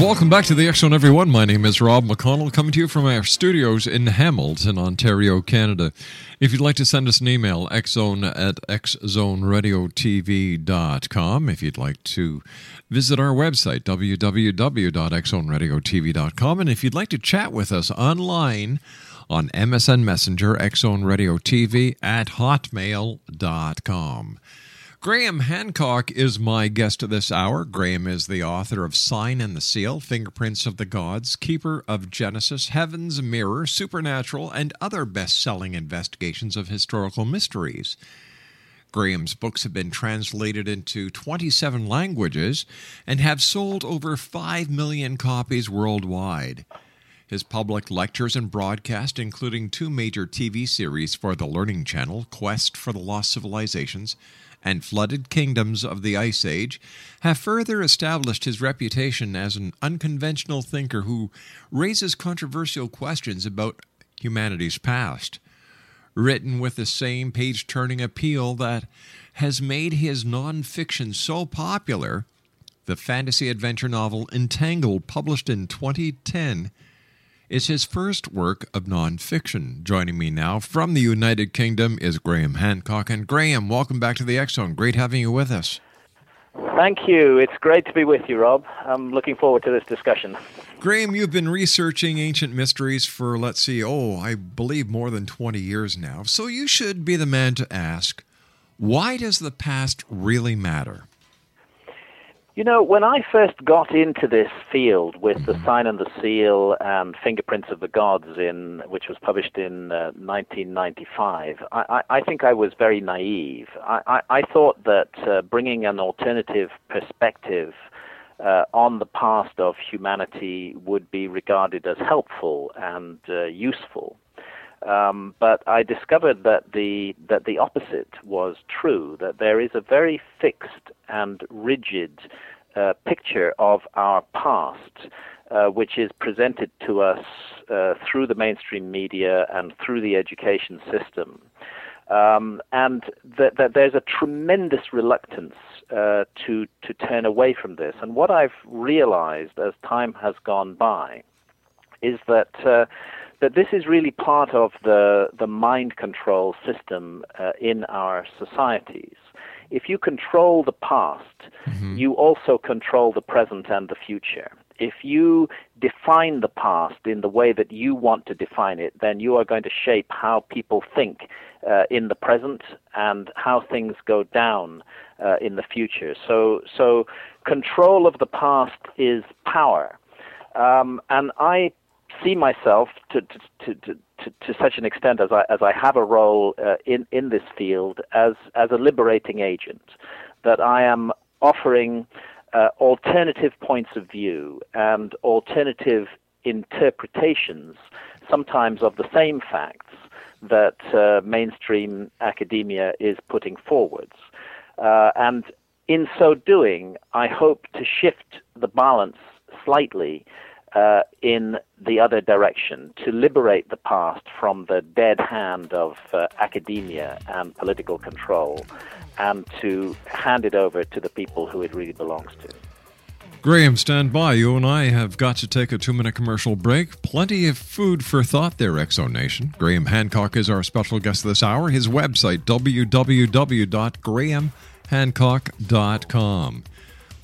Welcome back to the Zone, everyone. My name is Rob McConnell, coming to you from our studios in Hamilton, Ontario, Canada. If you'd like to send us an email, xzone at xzoneradiotv.com. If you'd like to visit our website, www.xzoneradiotv.com. And if you'd like to chat with us online on MSN Messenger, TV at hotmail.com. Graham Hancock is my guest this hour. Graham is the author of Sign and the Seal, Fingerprints of the Gods, Keeper of Genesis, Heaven's Mirror, Supernatural, and other best selling investigations of historical mysteries. Graham's books have been translated into 27 languages and have sold over 5 million copies worldwide. His public lectures and broadcasts, including two major TV series for the Learning Channel, Quest for the Lost Civilizations and Flooded Kingdoms of the Ice Age, have further established his reputation as an unconventional thinker who raises controversial questions about humanity's past. Written with the same page turning appeal that has made his nonfiction so popular, the fantasy adventure novel Entangled, published in 2010, is his first work of nonfiction. Joining me now from the United Kingdom is Graham Hancock. And Graham, welcome back to the Zone. Great having you with us. Thank you. It's great to be with you, Rob. I'm looking forward to this discussion. Graham, you've been researching ancient mysteries for, let's see, oh, I believe more than 20 years now. So you should be the man to ask why does the past really matter? You know, when I first got into this field with the Sign and the Seal and Fingerprints of the Gods, in which was published in uh, 1995, I, I, I think I was very naive. I, I, I thought that uh, bringing an alternative perspective uh, on the past of humanity would be regarded as helpful and uh, useful. Um, but I discovered that the that the opposite was true. That there is a very fixed and rigid uh, picture of our past, uh, which is presented to us uh, through the mainstream media and through the education system. Um, and that, there's a tremendous reluctance uh, to to turn away from this. And what I've realized as time has gone by is that uh, that this is really part of the the mind control system uh, in our societies. If you control the past, you also control the present and the future. If you define the past in the way that you want to define it, then you are going to shape how people think uh, in the present and how things go down uh, in the future. So, so control of the past is power. Um, and I see myself to, to, to, to, to, such an extent as I, as I have a role uh, in, in this field as, as a liberating agent, that I am offering uh, alternative points of view and alternative interpretations, sometimes of the same facts that uh, mainstream academia is putting forwards. Uh, and in so doing, I hope to shift the balance slightly uh, in the other direction to liberate the past from the dead hand of uh, academia and political control and to hand it over to the people who it really belongs to. Graham, stand by. You and I have got to take a two minute commercial break. Plenty of food for thought there, Exo Nation. Graham Hancock is our special guest this hour. His website, www.grahamhancock.com.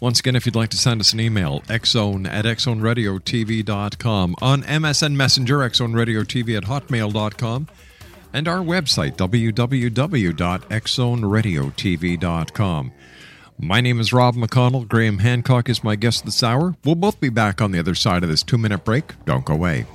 Once again, if you'd like to send us an email, xzone at xzoneradiotv.com. On MSN Messenger, xzoneradiotv at hotmail.com. And our website, www.xzoneradiotv.com. My name is Rob McConnell. Graham Hancock is my guest this hour. We'll both be back on the other side of this two minute break. Don't go away.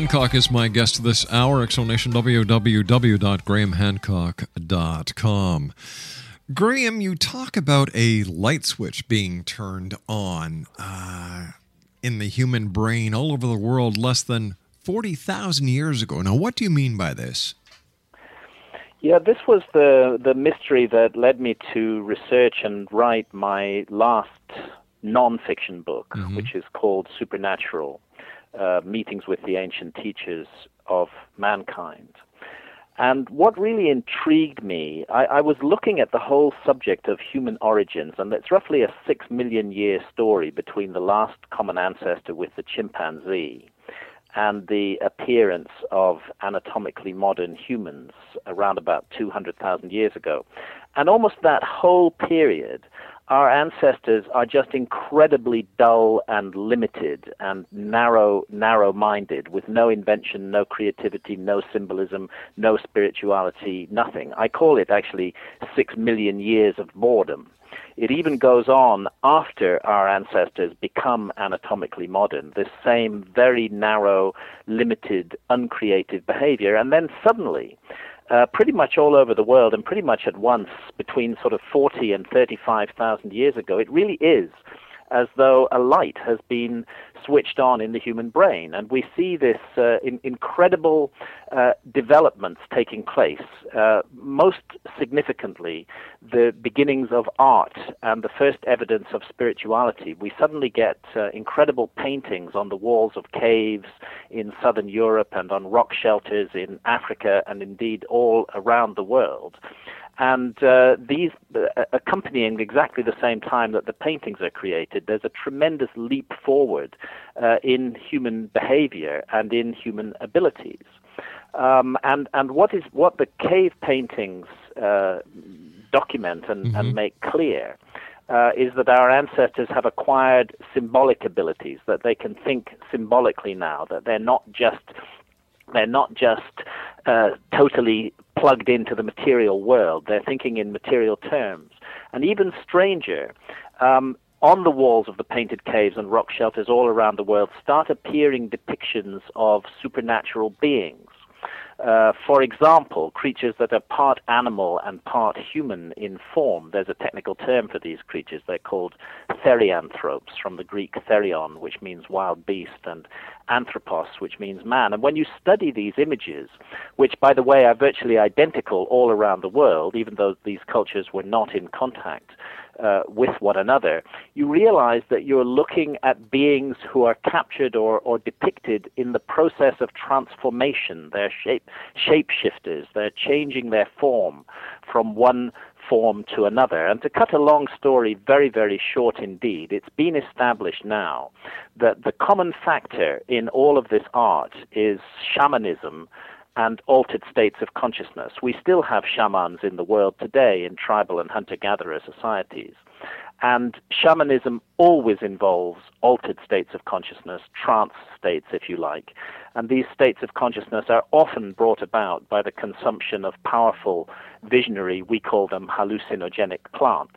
Hancock is my guest this hour. Explanation www.grahamhancock.com. Graham, you talk about a light switch being turned on uh, in the human brain all over the world less than 40,000 years ago. Now, what do you mean by this? Yeah, this was the the mystery that led me to research and write my last nonfiction book, which is called Supernatural: uh, Meetings with the Ancient Teachers of Mankind. And what really intrigued me, I, I was looking at the whole subject of human origins, and it's roughly a six million year story between the last common ancestor with the chimpanzee and the appearance of anatomically modern humans around about 200,000 years ago. And almost that whole period, our ancestors are just incredibly dull and limited and narrow, narrow-minded, with no invention, no creativity, no symbolism, no spirituality, nothing. I call it actually six million years of boredom. It even goes on after our ancestors become anatomically modern, this same very narrow, limited, uncreative behavior. And then suddenly, uh, pretty much all over the world and pretty much at once between sort of 40 and 35,000 years ago, it really is as though a light has been switched on in the human brain. And we see this uh, in, incredible uh, developments taking place. Uh, most significantly, the beginnings of art and the first evidence of spirituality. We suddenly get uh, incredible paintings on the walls of caves in southern Europe and on rock shelters in Africa and indeed all around the world. And uh, these, uh, accompanying exactly the same time that the paintings are created, there's a tremendous leap forward uh, in human behavior and in human abilities. Um, and and what is what the cave paintings uh, document and, and make clear uh, is that our ancestors have acquired symbolic abilities, that they can think symbolically now, that they're not just they're not just uh, totally plugged into the material world. They're thinking in material terms. And even stranger, um, on the walls of the painted caves and rock shelters all around the world start appearing depictions of supernatural beings. Uh, for example, creatures that are part animal and part human in form. There's a technical term for these creatures. They're called therianthropes, from the Greek therion, which means wild beast, and anthropos, which means man. And when you study these images, which, by the way, are virtually identical all around the world, even though these cultures were not in contact, uh, with one another, you realize that you're looking at beings who are captured or, or depicted in the process of transformation. They're shape shapeshifters. They're changing their form from one form to another. And to cut a long story very, very short indeed, it's been established now that the common factor in all of this art is shamanism and altered states of consciousness. We still have shamans in the world today in tribal and hunter gatherer societies. And shamanism always involves altered states of consciousness, trance states, if you like. And these states of consciousness are often brought about by the consumption of powerful, visionary, we call them hallucinogenic plants.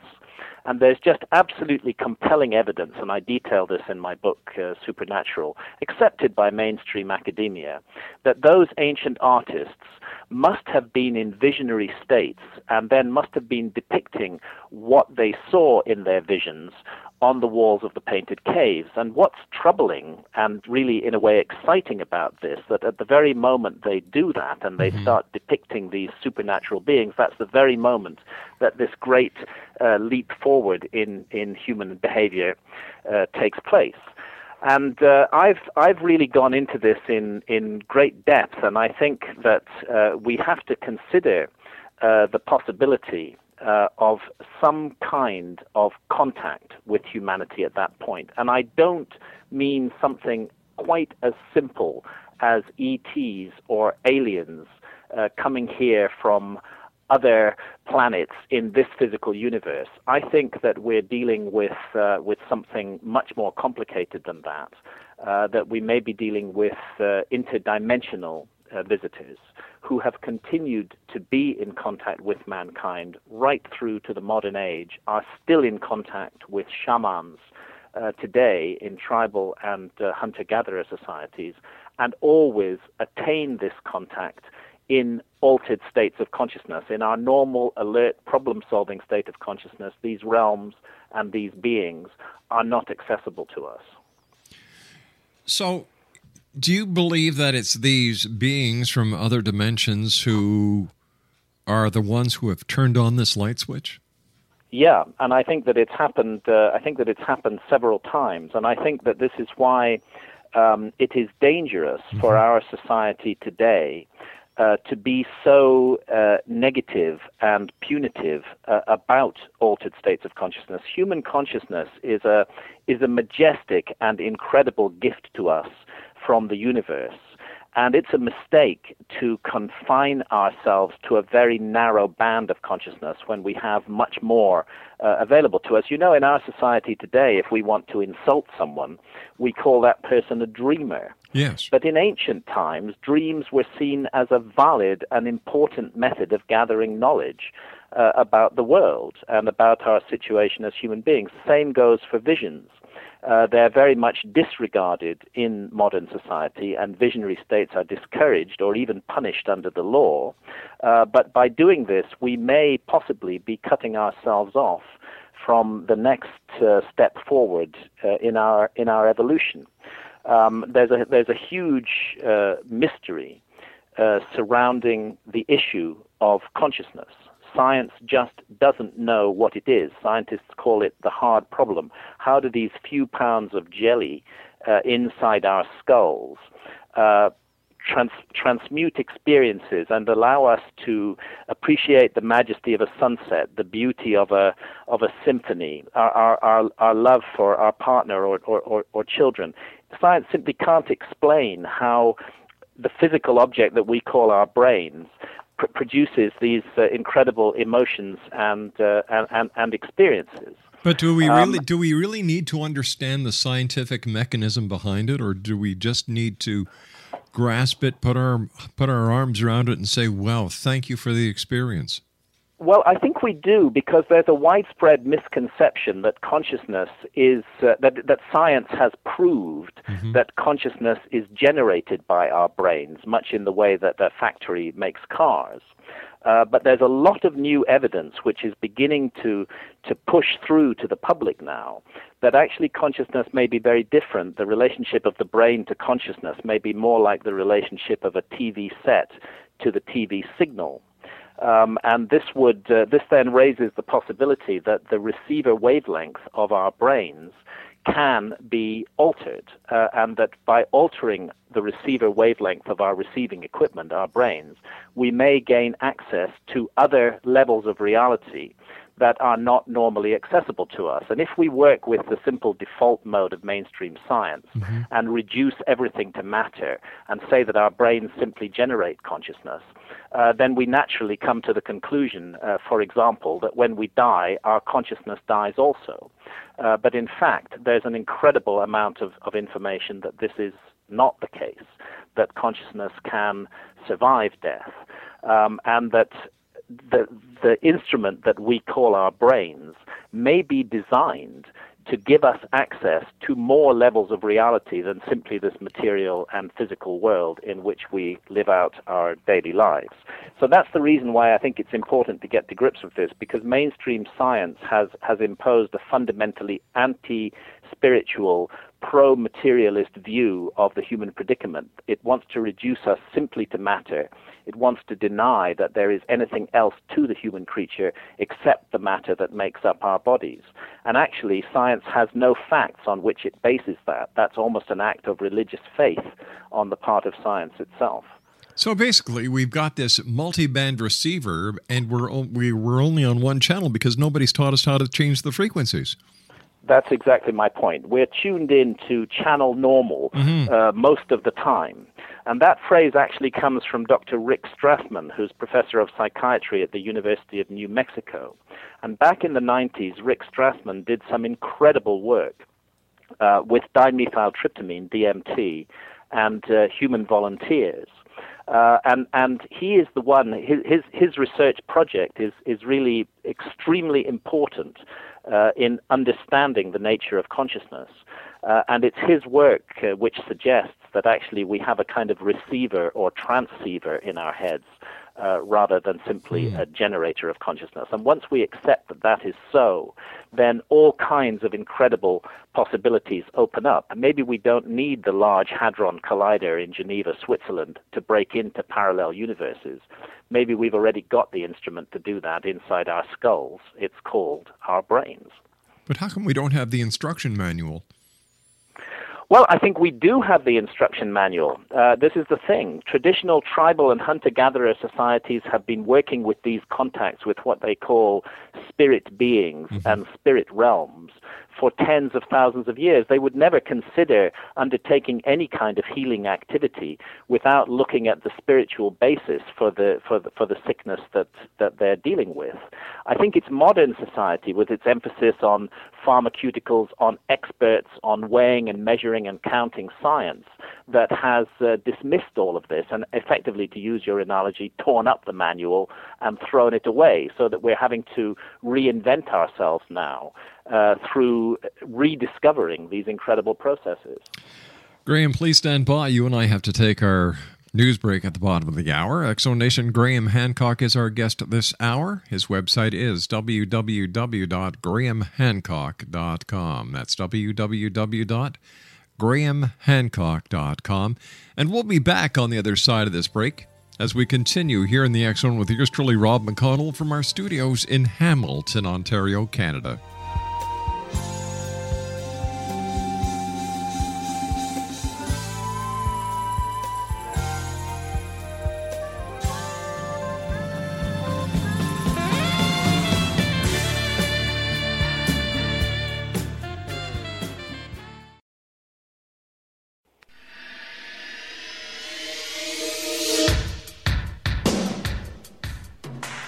And there's just absolutely compelling evidence, and I detail this in my book, uh, Supernatural, accepted by mainstream academia, that those ancient artists must have been in visionary states and then must have been depicting what they saw in their visions on the walls of the painted caves. And what's troubling and really, in a way, exciting about this, that at the very moment they do that and they start depicting these supernatural beings, that's the very moment that this great uh, leap forward in, in human behavior uh, takes place. And uh, I've I've really gone into this in in great depth, and I think that uh, we have to consider uh, the possibility uh, of some kind of contact with humanity at that point. And I don't mean something quite as simple as ETs or aliens uh, coming here from other planets in this physical universe. I think that we're dealing with uh, with something much more complicated than that. Uh, that we may be dealing with uh, interdimensional uh, visitors who have continued to be in contact with mankind right through to the modern age, are still in contact with shamans uh, today in tribal and uh, hunter gatherer societies, and always attain this contact in altered states of consciousness. In our normal, alert, problem solving state of consciousness, these realms and these beings are not accessible to us. So, do you believe that it's these beings from other dimensions who are the ones who have turned on this light switch? Yeah, and I think that it's happened. Uh, I think that it's happened several times, and I think that this is why um, it is dangerous for our society today uh, to be so uh, negative and punitive uh, about altered states of consciousness. Human consciousness is a is a majestic and incredible gift to us from the universe. And it's a mistake to confine ourselves to a very narrow band of consciousness when we have much more uh, available to us. You know, in our society today, if we want to insult someone, we call that person a dreamer. Yes. But in ancient times, dreams were seen as a valid and important method of gathering knowledge uh, about the world and about our situation as human beings. Same goes for visions. Uh, they're very much disregarded in modern society, and visionary states are discouraged or even punished under the law. Uh, but by doing this, we may possibly be cutting ourselves off from the next uh, step forward uh, in our in our evolution. Um, there's a there's a huge uh, mystery uh, surrounding the issue of consciousness. Science just doesn't know what it is. Scientists call it the hard problem. How do these few pounds of jelly uh, inside our skulls uh, trans- transmute experiences and allow us to appreciate the majesty of a sunset, the beauty of a of a symphony, our our, our, our love for our partner or, or, or, or children? Science simply can't explain how the physical object that we call our brains pr- produces these uh, incredible emotions and, uh, and, and experiences. But do we Um, really do we really need to understand the scientific mechanism behind it, or do we just need to grasp it, put our put our arms around it, and say, "Wow, thank you for the experience"? Well, I think we do because there's a widespread misconception that consciousness is uh, that that science has proved that consciousness is generated by our brains, much in the way that a factory makes cars. Uh, but there's a lot of new evidence which is beginning to to push through to the public now that actually consciousness may be very different. The relationship of the brain to consciousness may be more like the relationship of a TV set to the TV signal. Um, and this would uh, this then raises the possibility that the receiver wavelength of our brains can be altered, uh, and that by altering the receiver wavelength of our receiving equipment, our brains, we may gain access to other levels of reality that are not normally accessible to us. And if we work with the simple default mode of mainstream science and reduce everything to matter and say that our brains simply generate consciousness, uh, then we naturally come to the conclusion, uh, for example, that when we die, our consciousness dies also. Uh, but in fact, there's an incredible amount of, of information that this is not the case, that consciousness can survive death, um, and that the, the instrument that we call our brains may be designed to give us access to more levels of reality than simply this material and physical world in which we live out our daily lives. So that's the reason why I think it's important to get to grips with this, because mainstream science has, has imposed a fundamentally anti spiritual, pro materialist view of the human predicament. It wants to reduce us simply to matter. It wants to deny that there is anything else to the human creature except the matter that makes up our bodies. And actually, science has no facts on which it bases that. That's almost an act of religious faith on the part of science itself. So basically, we've got this multi-band receiver, and we're we, we're only on one channel because nobody's taught us how to change the frequencies. That's exactly my point. We're tuned in to channel normal uh, most of the time. And that phrase actually comes from Dr. Rick Strassman, who's professor of psychiatry at the University of New Mexico. And back in the 90s, Rick Strassman did some incredible work uh, with dimethyltryptamine, DMT, and uh, human volunteers. Uh, and and he is the one. His his, his research project is is really extremely important uh, in understanding the nature of consciousness. Uh, and it's his work uh, which suggests that actually we have a kind of receiver or transceiver in our heads uh, rather than simply a generator of consciousness. And once we accept that that is so, then all kinds of incredible possibilities open up. Maybe we don't need the Large Hadron Collider in Geneva, Switzerland to break into parallel universes. Maybe we've already got the instrument to do that inside our skulls. It's called our brains. But how come we don't have the instruction manual? Well, I think we do have the instruction manual. Uh, this is the thing. Traditional tribal and hunter gatherer societies have been working with these contacts with what they call spirit beings and spirit realms for tens of thousands of years. They would never consider undertaking any kind of healing activity without looking at the spiritual basis for the, for the, for the sickness that, that they're dealing with. I think it's modern society with its emphasis on pharmaceuticals, on experts, on weighing and measuring and counting science that has uh, dismissed all of this and effectively, to use your analogy, torn up the manual and thrown it away so that we're having to reinvent ourselves now uh, through rediscovering these incredible processes. Graham, please stand by. You and I have to take our news break at the bottom of the hour. Exo Nation Graham Hancock is our guest this hour. His website is www.grahamhancock.com. That's www.grahamhancock.com. And we'll be back on the other side of this break as we continue here in the Zone with yours truly, Rob McConnell, from our studios in Hamilton, Ontario, Canada.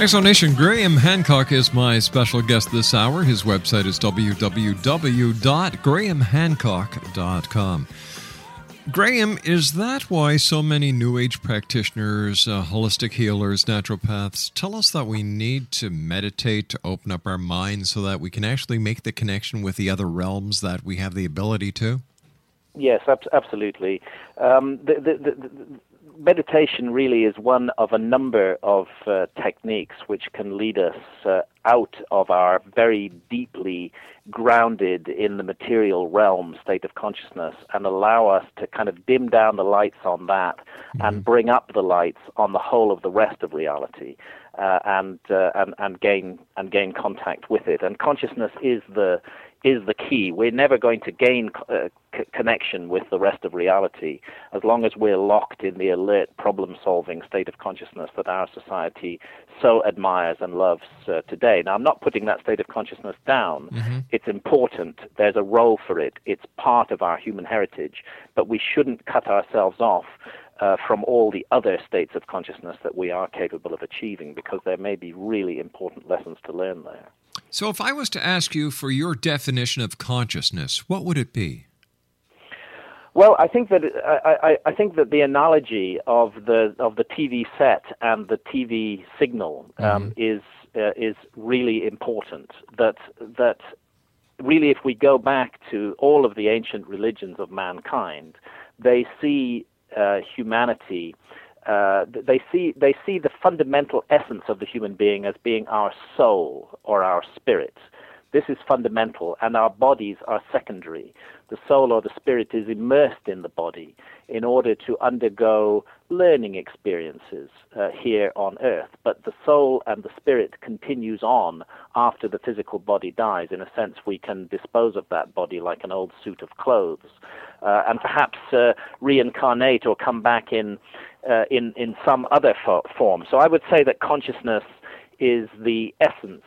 Exonation Graham Hancock is my special guest this hour. His website is www.grahamhancock.com. Graham, is that why so many New Age practitioners, uh, holistic healers, naturopaths tell us that we need to meditate to open up our minds so that we can actually make the connection with the other realms that we have the ability to? Yes, ab- absolutely. Um, the, the, the, meditation really is one of a number of uh, techniques which can lead us uh, out of our very deeply grounded in the material realm state of consciousness and allow us to kind of dim down the lights on that mm-hmm. and bring up the lights on the whole of the rest of reality uh, and, uh, and and gain and gain contact with it and consciousness is the is the key. We're never going to gain uh, c- connection with the rest of reality as long as we're locked in the alert, problem solving state of consciousness that our society so admires and loves uh, today. Now, I'm not putting that state of consciousness down. Mm-hmm. It's important. There's a role for it. It's part of our human heritage, but we shouldn't cut ourselves off uh, from all the other states of consciousness that we are capable of achieving because there may be really important lessons to learn there. So, if I was to ask you for your definition of consciousness, what would it be? Well, I think that I, I, I, think that the analogy of the of the TV set and the TV signal um, mm-hmm. is uh, is really important. That that really, if we go back to all of the ancient religions of mankind, they see uh, humanity uh, they see they see the fundamental essence of the human being as being our soul or our spirit. This is fundamental, and our bodies are secondary. The soul or the spirit is immersed in the body in order to undergo learning experiences uh, here on earth. But the soul and the spirit continues on after the physical body dies. In a sense, we can dispose of that body like an old suit of clothes, uh, and perhaps uh, reincarnate or come back in uh, in in some other fo- form. So I would say that consciousness is the essence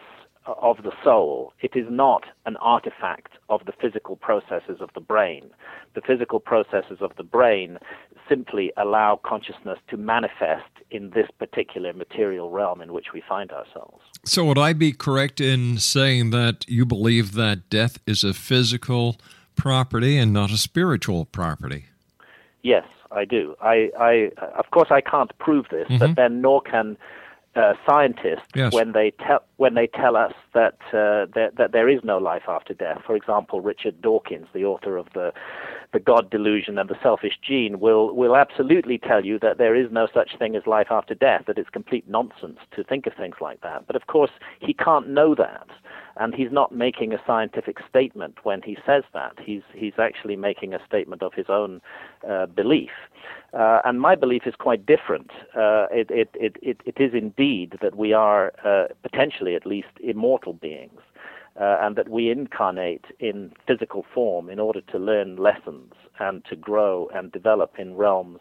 of the soul. It is not an artifact of the physical processes of the brain. The physical processes of the brain simply allow consciousness to manifest in this particular material realm in which we find ourselves. So, would I be correct in saying that you believe that death is a physical property and not a spiritual property? Yes, I do. I, I of course, I can't prove this, mm-hmm. but then nor can uh, scientists yes. when they tell when they tell us that, uh, that that there is no life after death. For example, Richard Dawkins, the author of the the God delusion and the selfish gene, will will absolutely tell you that there is no such thing as life after death. That it's complete nonsense to think of things like that. But of course, he can't know that. And he's not making a scientific statement when he says that. He's, he's actually making a statement of his own uh, belief. Uh, and my belief is quite different. Uh, it, it, it, it, is indeed that we are, uh, potentially at least, immortal beings. Uh, and that we incarnate in physical form in order to learn lessons and to grow and develop in realms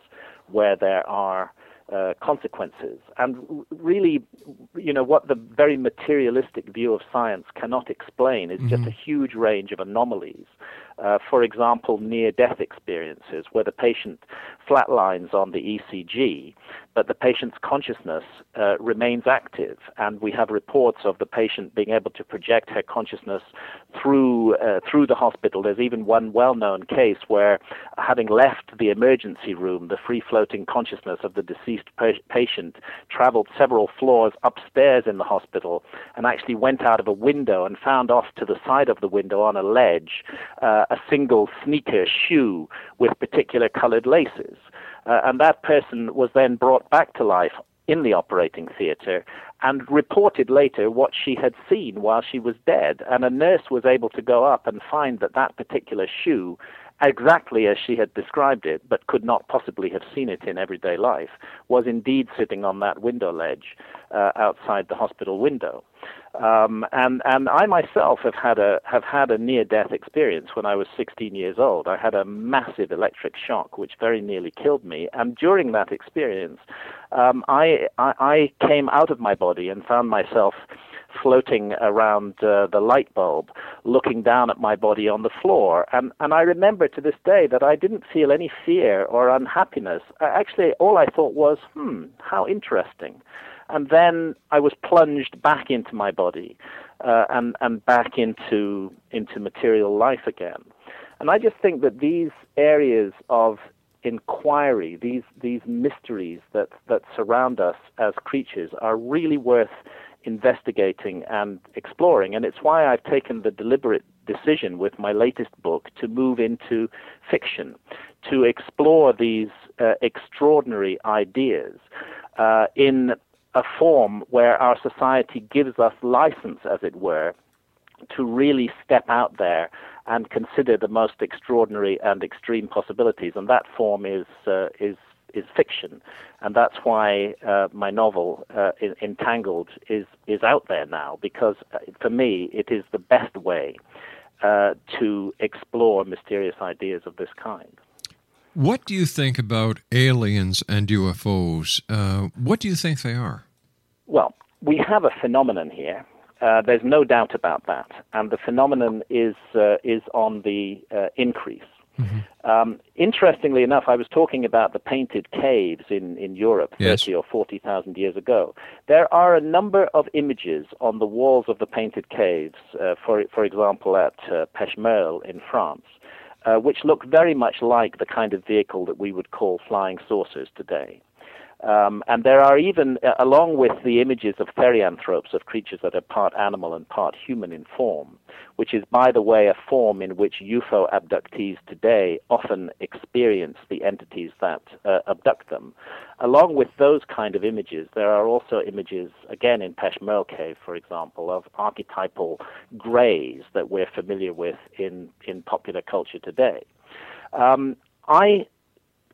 where there are uh, consequences. And really, you know, what the very materialistic view of science cannot explain is mm-hmm. just a huge range of anomalies. Uh, for example, near death experiences, where the patient flatlines on the ECG, but the patient's consciousness uh, remains active, and we have reports of the patient being able to project her consciousness through uh, through the hospital. There's even one well-known case where, having left the emergency room, the free-floating consciousness of the deceased pa- patient traveled several floors upstairs in the hospital and actually went out of a window and found off to the side of the window on a ledge uh, a single sneaker shoe with particular colored laces. Uh, and that person was then brought back to life in the operating theater and reported later what she had seen while she was dead. And a nurse was able to go up and find that that particular shoe, exactly as she had described it, but could not possibly have seen it in everyday life, was indeed sitting on that window ledge uh, outside the hospital window. Um, and and I myself have had a have had a near death experience when I was 16 years old. I had a massive electric shock which very nearly killed me. And during that experience, um, I, I I came out of my body and found myself floating around uh, the light bulb, looking down at my body on the floor. And, and I remember to this day that I didn't feel any fear or unhappiness. Actually, all I thought was, hmm, how interesting and then I was plunged back into my body uh, and and back into into material life again. And I just think that these areas of inquiry, these these mysteries that that surround us as creatures, are really worth investigating and exploring. And it's why I've taken the deliberate decision with my latest book to move into fiction, to explore these uh, extraordinary ideas uh, in a form where our society gives us license, as it were, to really step out there and consider the most extraordinary and extreme possibilities, and that form is uh, is is fiction, and that's why uh, my novel uh, Entangled is is out there now because uh, for me it is the best way uh, to explore mysterious ideas of this kind. What do you think about aliens and UFOs? Uh, what do you think they are? Well, we have a phenomenon here. Uh, there's no doubt about that, and the phenomenon is uh, is on the uh, increase. Mm-hmm. Um, interestingly enough, I was talking about the painted caves in, in Europe yes. 30 or 40,000 years ago. There are a number of images on the walls of the painted caves, uh, for, for example, at uh, Pech Merle in France, uh, which look very much like the kind of vehicle that we would call flying saucers today. Um, and there are even, uh, along with the images of therianthropes, of creatures that are part animal and part human in form, which is, by the way, a form in which UFO abductees today often experience the entities that uh, abduct them. Along with those kind of images, there are also images, again in Pech Merle Cave, for example, of archetypal greys that we're familiar with in, in popular culture today. Um, I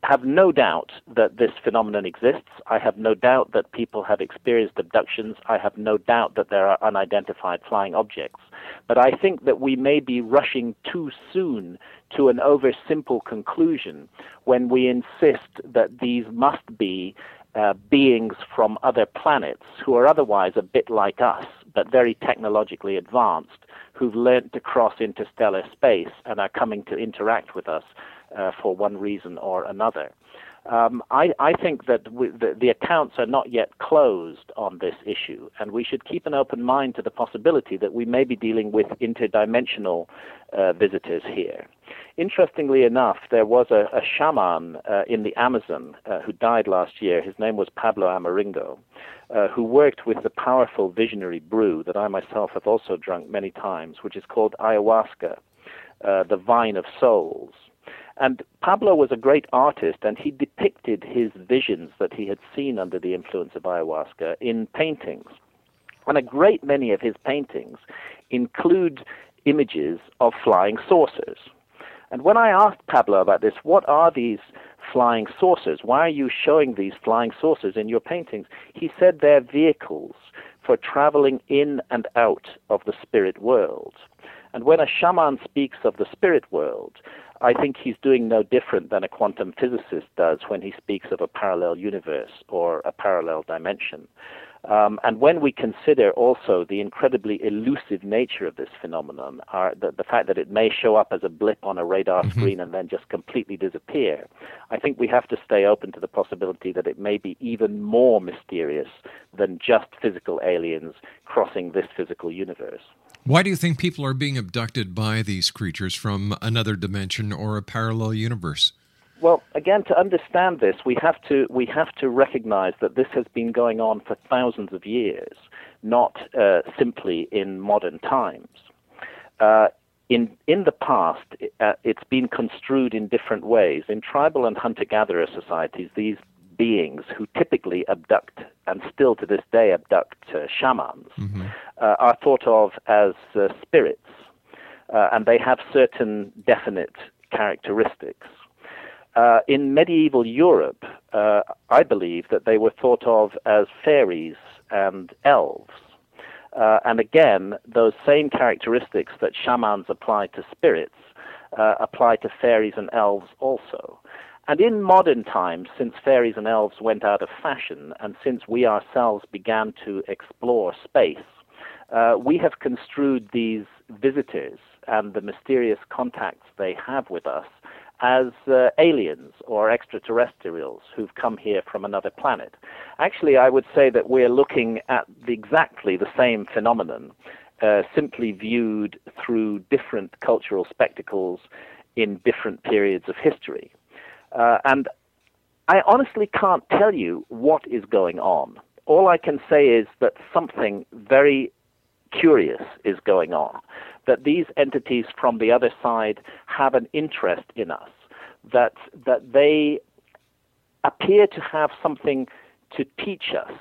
have no doubt that this phenomenon exists. I have no doubt that people have experienced abductions. I have no doubt that there are unidentified flying objects. But I think that we may be rushing too soon to an oversimple conclusion when we insist that these must be uh, beings from other planets who are otherwise a bit like us, but very technologically advanced, who've learnt to cross interstellar space and are coming to interact with us uh, for one reason or another. Um, I, I, think that we, the, the, accounts are not yet closed on this issue, and we should keep an open mind to the possibility that we may be dealing with interdimensional uh, visitors here. Interestingly enough, there was a, a shaman uh, in the Amazon uh, who died last year. His name was Pablo Amaringo, uh, who worked with the powerful visionary brew that I myself have also drunk many times, which is called ayahuasca, uh, the vine of souls. And Pablo was a great artist, and he depicted his visions that he had seen under the influence of ayahuasca in paintings. And a great many of his paintings include images of flying saucers. And when I asked Pablo about this, what are these flying saucers? Why are you showing these flying saucers in your paintings? He said they're vehicles for traveling in and out of the spirit world. And when a shaman speaks of the spirit world, I think he's doing no different than a quantum physicist does when he speaks of a parallel universe or a parallel dimension. Um, and when we consider also the incredibly elusive nature of this phenomenon, our, the, the, fact that it may show up as a blip on a radar mm-hmm. screen and then just completely disappear, I think we have to stay open to the possibility that it may be even more mysterious than just physical aliens crossing this physical universe. Why do you think people are being abducted by these creatures from another dimension or a parallel universe? Well, again, to understand this, we have to we have to recognize that this has been going on for thousands of years, not uh, simply in modern times. Uh, in in the past, uh, it's been construed in different ways. In tribal and hunter-gatherer societies, these beings who typically abduct and still to this day abduct uh, shamans Mm-hmm. uh, are thought of as uh, spirits, uh, and they have certain definite characteristics. Uh, in medieval Europe, uh, I believe that they were thought of as fairies and elves. Uh, and again, those same characteristics that shamans apply to spirits uh, apply to fairies and elves also. And in modern times, since fairies and elves went out of fashion, and since we ourselves began to explore space, uh, we have construed these visitors and the mysterious contacts they have with us as uh, aliens or extraterrestrials who've come here from another planet. Actually, I would say that we're looking at exactly the same phenomenon, uh, simply viewed through different cultural spectacles in different periods of history. Uh, and I honestly can't tell you what is going on. All I can say is that something very curious is going on, that these entities from the other side have an interest in us, that, that they appear to have something to teach us.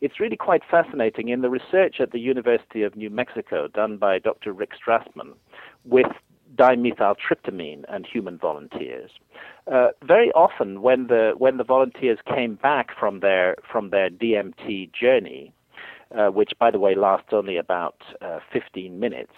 It's really quite fascinating. In the research at the University of New Mexico done by Dr. Rick Strassman with dimethyltryptamine and human volunteers, uh, very often when the when the volunteers came back from their from their DMT journey, uh, which by the way lasts only about uh, 15 minutes,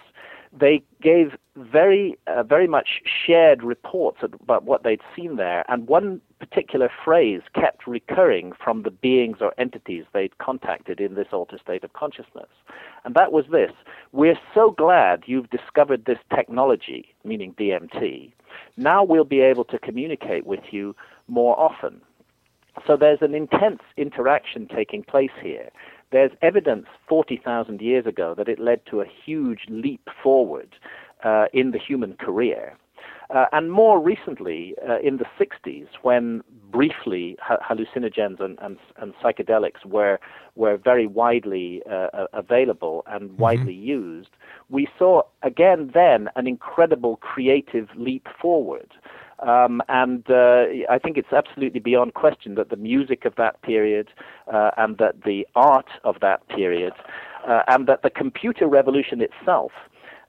they gave very uh, very much shared reports about what they'd seen there, and one particular phrase kept recurring from the beings or entities they'd contacted in this altered state of consciousness, and that was this: "We're so glad you've discovered this technology, meaning DMT. Now we'll be able to communicate with you more often." So there's an intense interaction taking place here. There's evidence 40,000 years ago that it led to a huge leap forward uh, in the human career. Uh, and more recently, uh, in the 60s, when briefly ha- hallucinogens and, and, and, psychedelics were, were very widely uh, available and widely mm-hmm. used, we saw again then an incredible creative leap forward. Um, and uh, I think it's absolutely beyond question that the music of that period uh, and that the art of that period uh, and that the computer revolution itself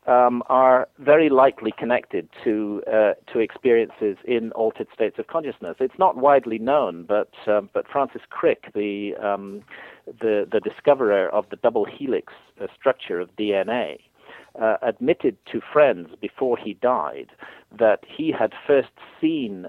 um, are very likely connected to uh, to experiences in altered states of consciousness. It's not widely known, but um, but Francis Crick, the um, the the discoverer of the double helix uh, structure of DNA, uh, admitted to friends before he died that he had first seen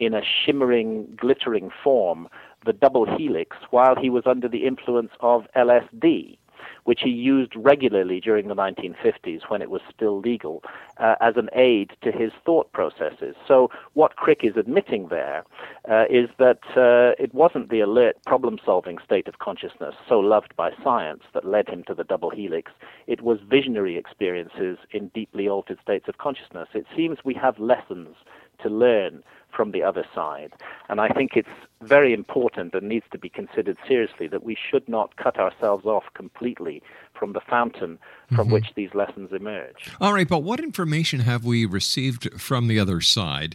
in a shimmering, glittering form the double helix while he was under the influence of LSD, which he used regularly during the 1950s when it was still legal uh, as an aid to his thought processes. So, what Crick is admitting there uh, is that uh, it wasn't the alert, problem solving state of consciousness so loved by science that led him to the double helix. It was visionary experiences in deeply altered states of consciousness. It seems we have lessons to learn from the other side. And I think it's very important and needs to be considered seriously that we should not cut ourselves off completely from the fountain from Mhm. which these lessons emerge. All right, but what information have we received from the other side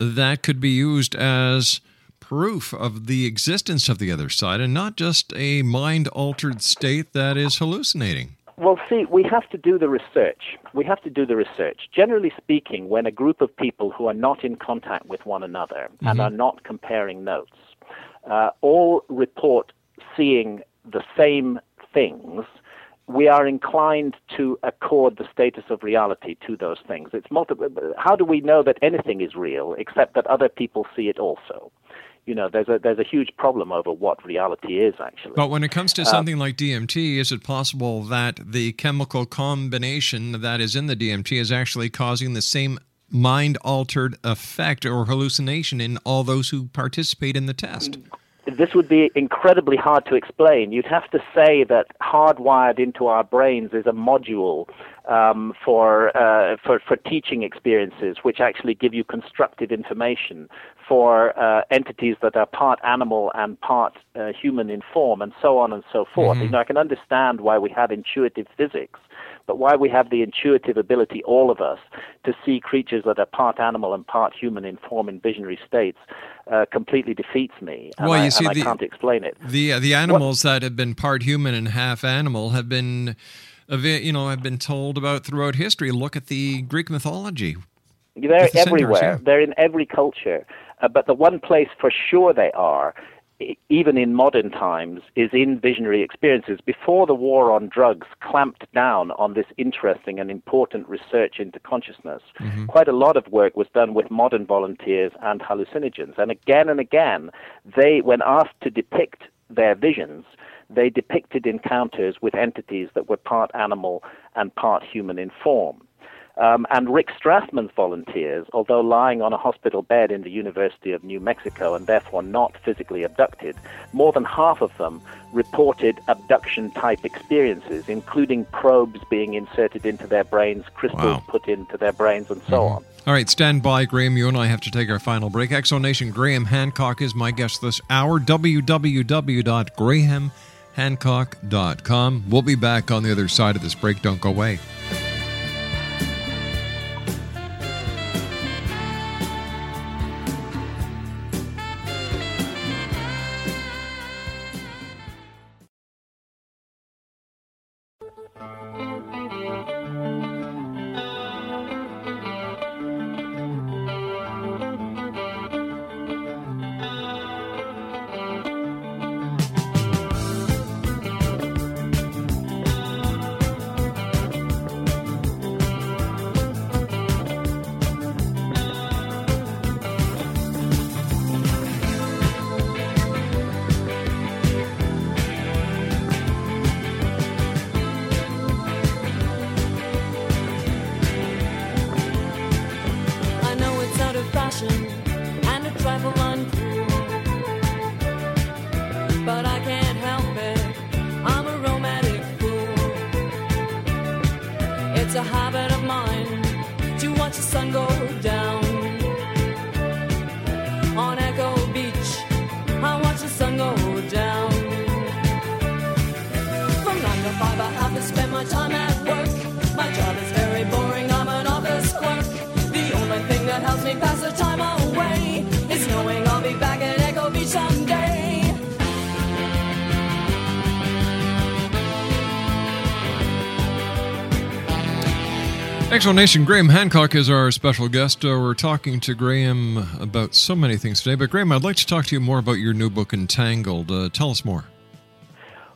that could be used as proof of the existence of the other side and not just a mind altered state that is hallucinating? Well, see, we have to do the research. We have to do the research. Generally speaking, when a group of people who are not in contact with one another and Mhm. are not comparing notes, uh, all report seeing the same things, we are inclined to accord the status of reality to those things. It's multiple. How do we know that anything is real except that other people see it also? You know, there's a there's a huge problem over what reality is actually. But when it comes to Uh, something like DMT, is it possible that the chemical combination that is in the DMT is actually causing the same mind altered effect or hallucination in all those who participate in the test? This would be incredibly hard to explain. You'd have to say that hardwired into our brains is a module um, for, uh, for for teaching experiences, which actually give you constructive information for uh, entities that are part animal and part uh, human in form, and so on and so forth. Mhm. You know, I can understand why we have intuitive physics, but why we have the intuitive ability, all of us, to see creatures that are part animal and part human in form in visionary states, uh, completely defeats me, and, Well, I, you see, and I the- can't explain it. The uh, the animals that have been part human and half animal have been, you know, have been told about throughout history. Look at the Greek mythology. They're the everywhere. yeah. They're in every culture. Uh, but the one place for sure they are, even in modern times, is in visionary experiences. Before the war on drugs clamped down on this interesting and important research into consciousness, mm-hmm. quite a lot of work was done with modern volunteers and hallucinogens. And again and again, they, when asked to depict their visions, they depicted encounters with entities that were part animal and part human in form. Um, and Rick Strassman's volunteers, although lying on a hospital bed in the University of New Mexico and therefore not physically abducted, more than half of them reported abduction type experiences, including probes being inserted into their brains, crystals Wow. put into their brains, and so on. All right, stand by, Graham. You and I have to take our final break. Exonation Graham Hancock is my guest this hour. www.grahamhancock.com. We'll be back on the other side of this break. Don't go away. Explanation Graham Hancock is our special guest. Uh, we're talking to Graham about so many things today. But, Graham, I'd like to talk to you more about your new book, Entangled. Uh, tell us more.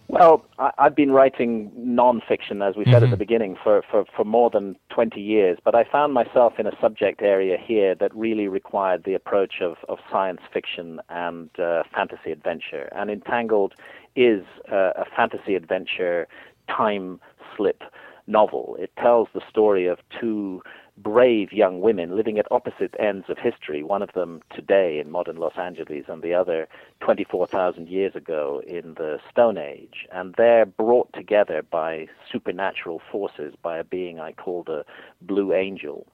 Well, I, I've been writing nonfiction, as we said at Mhm. the beginning, for, for, for more than 20 years, but I found myself in a subject area here that really required the approach of, of science fiction and uh, fantasy adventure. And Entangled is uh, a fantasy adventure time slip novel. It tells the story of two brave young women living at opposite ends of history, one of them today in modern Los Angeles and the other 24,000 years ago in the Stone Age. And they're brought together by supernatural forces, by a being I call the Blue Angel,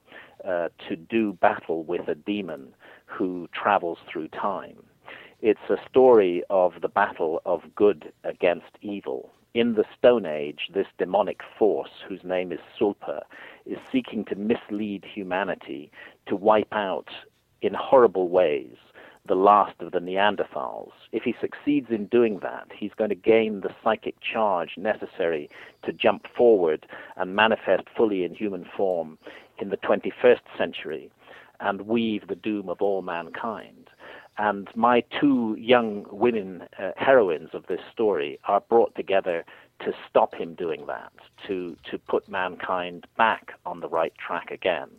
uh, to do battle with a demon who travels through time. It's a story of the battle of good against evil. In the Stone Age, this demonic force, whose name is Sulpa, is seeking to mislead humanity to wipe out in horrible ways the last of the Neanderthals. If he succeeds in doing that, he's going to gain the psychic charge necessary to jump forward and manifest fully in human form in the 21st century and weave the doom of all mankind. And my two young women uh, heroines of this story are brought together to stop him doing that, to, to put mankind back on the right track again.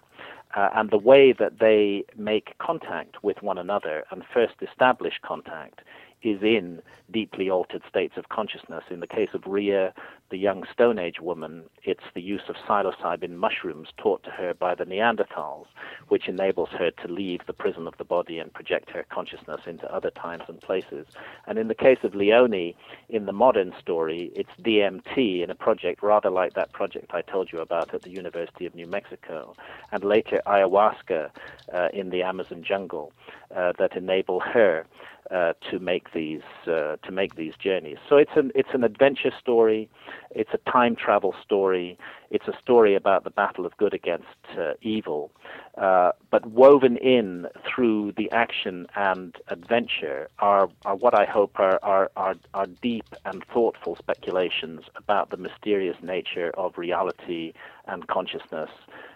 Uh, and the way that they make contact with one another and first establish contact is in deeply altered states of consciousness. In the case of Ria, the young Stone Age woman, it's the use of psilocybin mushrooms taught to her by the Neanderthals, which enables her to leave the prison of the body and project her consciousness into other times and places. And in the case of Leoni, in the modern story, it's DMT in a project rather like that project I told you about at the University of New Mexico, and later ayahuasca uh, in the Amazon jungle uh, that enable her uh, to make these uh, to make these journeys. So it's an it's an adventure story, it's a time travel story, it's a story about the battle of good against uh, evil, uh, but woven in through the action and adventure are, are what I hope are, are, are, are deep and thoughtful speculations about the mysterious nature of reality and consciousness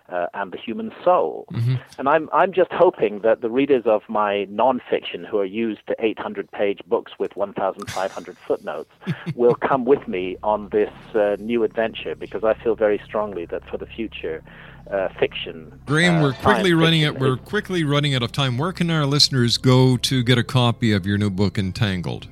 uh, and the human soul. Mm-hmm. And I'm I'm just hoping that the readers of my nonfiction, who are used to 800-page books with 1,500 footnotes, will come with me on this uh, new adventure because I feel very strongly that for the future. Uh, fiction. Graham, uh, we're quickly running it. We're quickly running out of time. Where can our listeners go to get a copy of your new book, Entangled?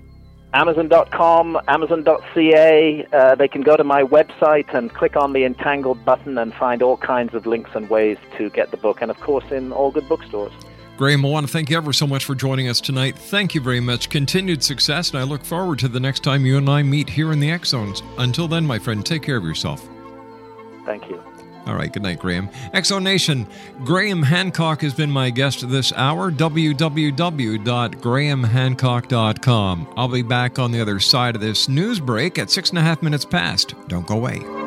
Amazon.com, Amazon.ca. Uh, they can go to my website and click on the Entangled button and find all kinds of links and ways to get the book, and of course in all good bookstores. Graham, I want to thank you ever so much for joining us tonight. Thank you very much. Continued success, and I look forward to the next time you and I meet here in the X Zones. Until then, my friend, take care of yourself. Thank you. All right, good night, Graham. Exo Nation, Graham Hancock has been my guest this hour. www.grahamhancock.com. I'll be back on the other side of this news break at six and a half minutes past. Don't go away.